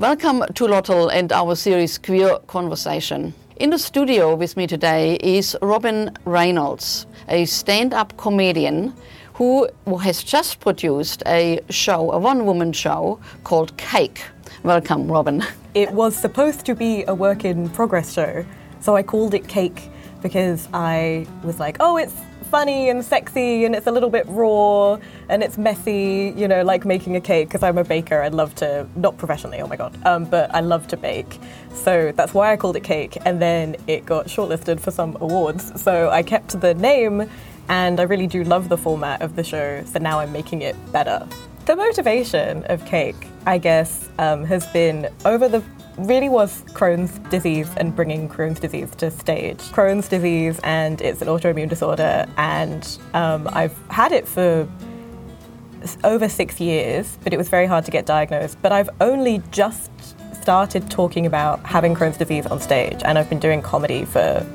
Welcome to Lotl and our series Queer Conversation. In the studio with me today is Robyn Reynolds, a stand up comedian who has just produced a show, a one woman show called Cake. Welcome, Robyn. It was supposed to be a work in progress show, so I called it Cake because I was like, oh, it's funny and sexy and it's a little bit raw and it's messy, you know, like making a cake because I'm a baker. I love to, not professionally, oh my god, um, but I love to bake. So that's why I called it Cake. And then it got shortlisted for some awards. So I kept the name and I really do love the format of the show. So now I'm making it better. The motivation of Cake, I guess, um, has been over the really was Crohn's disease and bringing Crohn's disease to stage. Crohn's disease, and it's an autoimmune disorder, and um, I've had it for over six years, but it was very hard to get diagnosed. But I've only just started talking about having Crohn's disease on stage, and I've been doing comedy for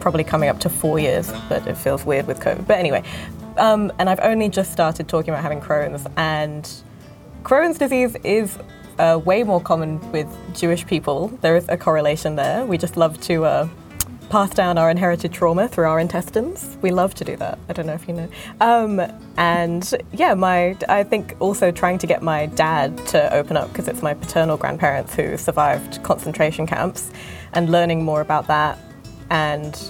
probably coming up to four years, but it feels weird with COVID. But anyway, um, and I've only just started talking about having Crohn's, and Crohn's disease is uh, way more common with Jewish people. There is a correlation there. We just love to uh, pass down our inherited trauma through our intestines. We love to do that. I don't know if you know. Um, and yeah, my I think also trying to get my dad to open up because it's my paternal grandparents who survived concentration camps, and learning more about that. And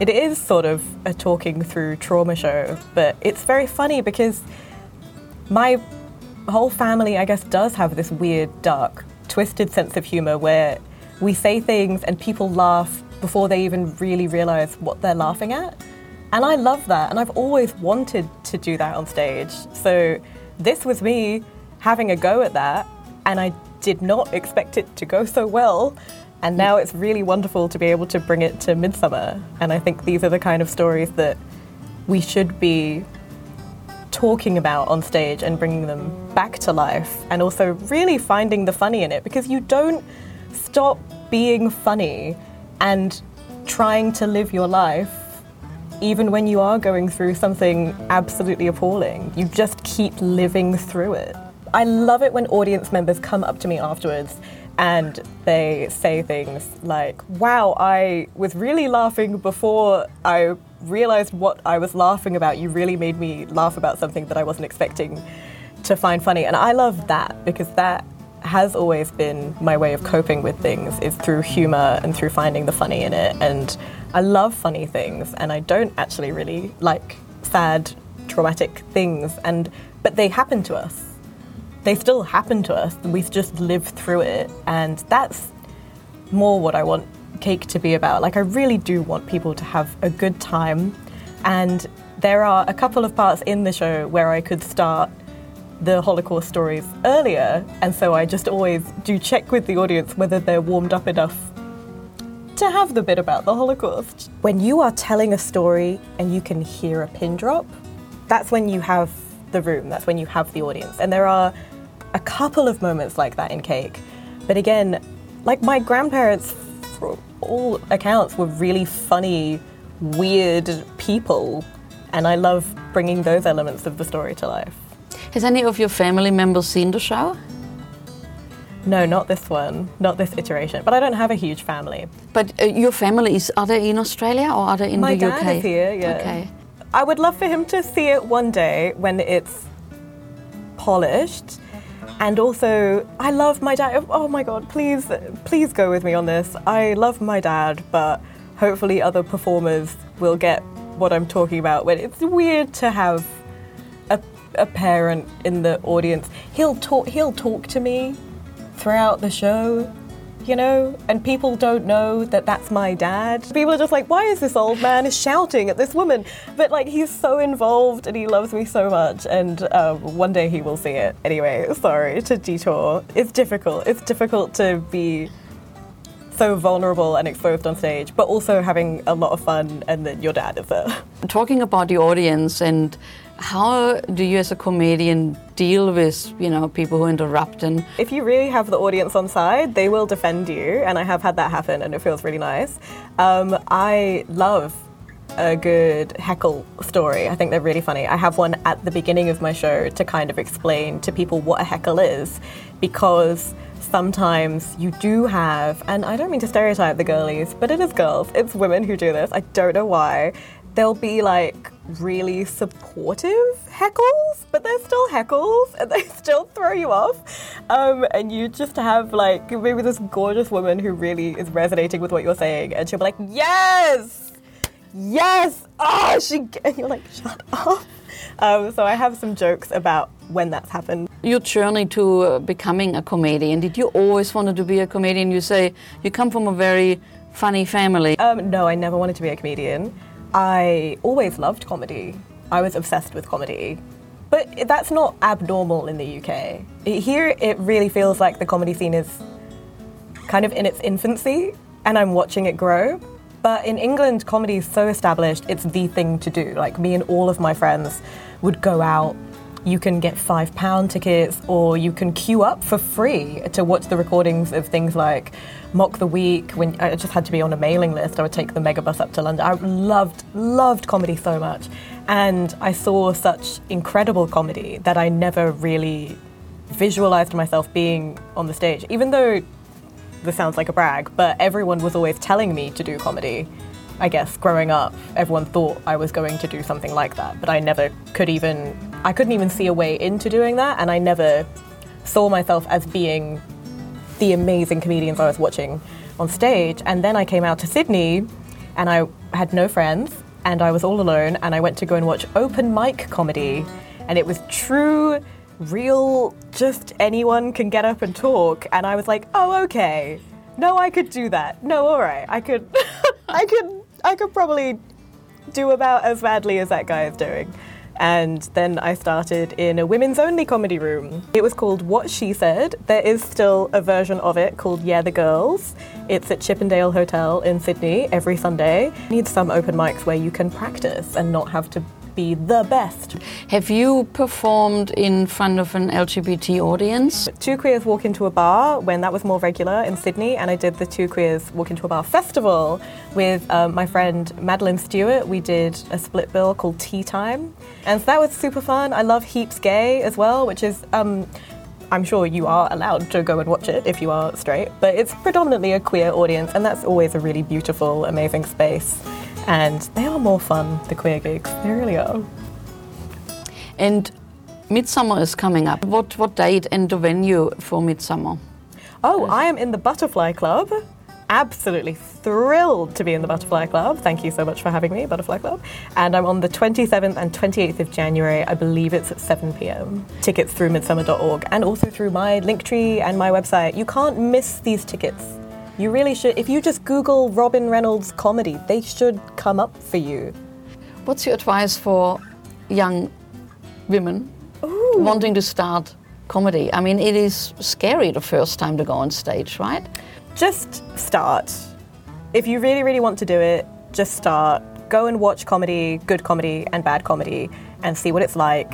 it is sort of a talking through trauma show, but it's very funny because my whole family, I guess, does have this weird, dark, twisted sense of humor where we say things and people laugh before they even really realize what they're laughing at. And I love that. And I've always wanted to do that on stage. So this was me having a go at that. And I did not expect it to go so well. And now it's really wonderful to be able to bring it to Midsumma. And I think these are the kind of stories that we should be talking about on stage and bringing them back to life and also really finding the funny in it because you don't stop being funny and trying to live your life even when you are going through something absolutely appalling. You just keep living through it. I love it when audience members come up to me afterwards and they say things like, Wow, I was really laughing before I realized what I was laughing about. You really made me laugh about something that I wasn't expecting to find funny. And I love that because that has always been my way of coping with things is through humor and through finding the funny in it. And I love funny things and I don't actually really like sad, traumatic things and but they happen to us. They still happen to us. We just live through it and that's more what I want cake to be about. Like, I really do want people to have a good time. And there are a couple of parts in the show where I could start the Holocaust stories earlier. And so I just always do check with the audience whether they're warmed up enough to have the bit about the Holocaust. When you are telling a story and you can hear a pin drop, that's when you have the room, that's when you have the audience. And there are a couple of moments like that in Cake. But again, like my grandparents for all accounts, were really funny, weird people. And I love bringing those elements of the story to life. Has any of your family members seen the show? No, not this one, not this iteration. But I don't have a huge family. But uh, your family is are they in Australia or are they in My the dad UK? is here, yeah. Okay. I would love for him to see it one day when it's polished. And also, I love my dad. Oh, oh my god, please, please go with me on this. I love my dad, but hopefully, other performers will get what I'm talking about. When it's weird to have a, a parent in the audience, he'll talk. He'll talk to me throughout the show, you know, and people don't know that that's my dad. People are just like, why is this old man shouting at this woman? But like, he's so involved and he loves me so much, and um, one day he will see it. Anyway, sorry to detour. It's difficult. It's difficult to be so vulnerable and exposed on stage, but also having a lot of fun, and then your dad is there. Talking about the audience and how do you as a comedian deal with you know people who interrupt and If you really have the audience on side, they will defend you, and I have had that happen, and it feels really nice. Um, I love a good heckle story. I think they're really funny. I have one at the beginning of my show to kind of explain to people what a heckle is because sometimes you do have, and I don't mean to stereotype the girlies, but it is girls, it's women who do this. I don't know why. There'll be like really supportive heckles, but they're still heckles and they still throw you off. Um, and you just have like maybe this gorgeous woman who really is resonating with what you're saying, and she'll be like, Yes! Yes! Oh, she. And you're like, Shut up. Um, so I have some jokes about when that's happened. Your journey to uh, becoming a comedian, did you always wanted to be a comedian? You say you come from a very funny family. Um, no, I never wanted to be a comedian. I always loved comedy. I was obsessed with comedy. But that's not abnormal in the UK. Here, it really feels like the comedy scene is kind of in its infancy, and I'm watching it grow. But in England, comedy is so established, it's the thing to do. Like, me and all of my friends would go out. You can get five pound tickets, or you can queue up for free to watch the recordings of things like Mock the Week. When I just had to be on a mailing list, I would take the megabus up to London. I loved, loved comedy so much. And I saw such incredible comedy that I never really visualized myself being on the stage, even though this sounds like a brag, but everyone was always telling me to do comedy. I guess growing up, everyone thought I was going to do something like that, but I never could even, I couldn't even see a way into doing that, and I never saw myself as being the amazing comedians I was watching on stage. And then I came out to Sydney, and I had no friends, and I was all alone, and I went to go and watch open mic comedy, and it was true real, just anyone can get up and talk. And I was like, oh, okay. No, I could do that. No, all right. I could, I could, I could probably do about as badly as that guy is doing. And then I started in a women's only comedy room. It was called What She Said. There is still a version of it called Yeah the Girls. It's at Chippendale Hotel in Sydney every Sunday. Need some open mics where you can practice and not have to be the best. Have you performed in front of an LGBT audience? Two Queers Walk Into a Bar when that was more regular in Sydney, and I did the Two Queers Walk Into a Bar festival with um, my friend Madeline Stewart. We did a split bill called Tea Time, and so that was super fun. I love Heaps Gay as well, which is. Um, I'm sure you are allowed to go and watch it if you are straight, but it's predominantly a queer audience, and that's always a really beautiful, amazing space and they are more fun, the queer gigs. They really are. And Midsumma is coming up. What, what date and the venue for Midsumma? Oh, I am in the Butterfly Club. Absolutely thrilled to be in the Butterfly Club. Thank you so much for having me, Butterfly Club. And I'm on the 27th and 28th of January. I believe it's at 7 pm. Tickets through midsumma.org and also through my Linktree and my website. You can't miss these tickets. You really should. If you just Google Robyn Reynolds comedy, they should come up for you. What's your advice for young women Ooh. wanting to start comedy? I mean, it is scary the first time to go on stage, right? Just start. If you really, really want to do it, just start. Go and watch comedy, good comedy and bad comedy, and see what it's like.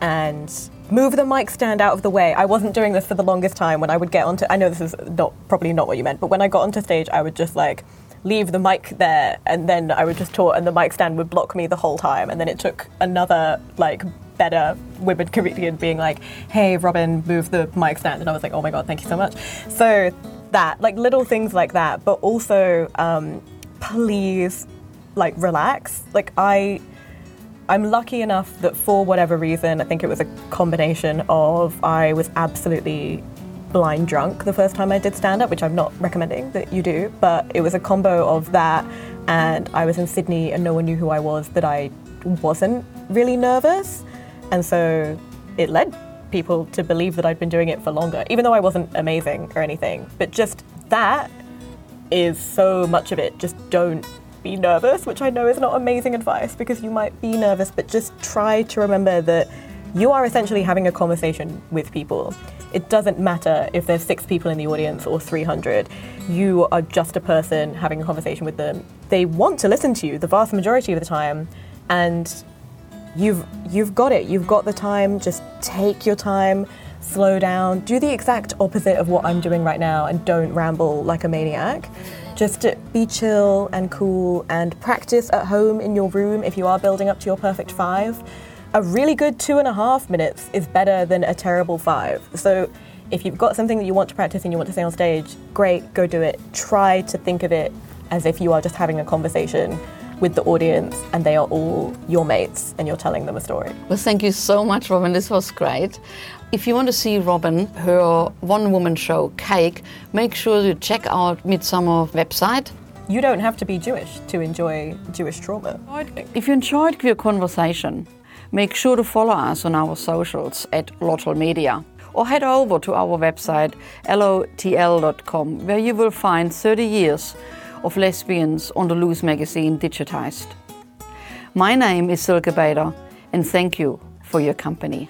And move the mic stand out of the way. I wasn't doing this for the longest time when I would get onto I know this is not probably not what you meant, but when I got onto stage I would just like leave the mic there and then I would just talk and the mic stand would block me the whole time and then it took another like better women comedian being like, "Hey Robyn, move the mic stand." And I was like, "Oh my god, thank you so much." So that like little things like that, but also um, please like relax. Like I I'm lucky enough that for whatever reason, I think it was a combination of I was absolutely blind drunk the first time I did stand up, which I'm not recommending that you do, but it was a combo of that and I was in Sydney and no one knew who I was, that I wasn't really nervous. And so it led people to believe that I'd been doing it for longer, even though I wasn't amazing or anything. But just that is so much of it. Just don't be nervous, which I know is not amazing advice because you might be nervous, but just try to remember that you are essentially having a conversation with people. It doesn't matter if there's six people in the audience or 300. You are just a person having a conversation with them. They want to listen to you the vast majority of the time, and you've you've got it. You've got the time. Just take your time, slow down, do the exact opposite of what I'm doing right now, and don't ramble like a maniac Just be chill and cool and practice at home in your room if you are building up to your perfect five. A really good two and a half minutes is better than a terrible five. So if you've got something that you want to practice and you want to say on stage, great, go do it. Try to think of it as if you are just having a conversation with the audience and they are all your mates and you're telling them a story. Well, thank you so much, Robyn. This was great. If you want to see Robyn, her one woman show, Cake, make sure to check out Midsumma website. You don't have to be Jewish to enjoy Jewish trauma. If you enjoyed Queer Conversation, make sure to follow us on our socials at Lotl Media or head over to our website lotl.com where you will find 30 years of lesbians on the Loose magazine digitized. My name is Silke Bader and thank you for your company.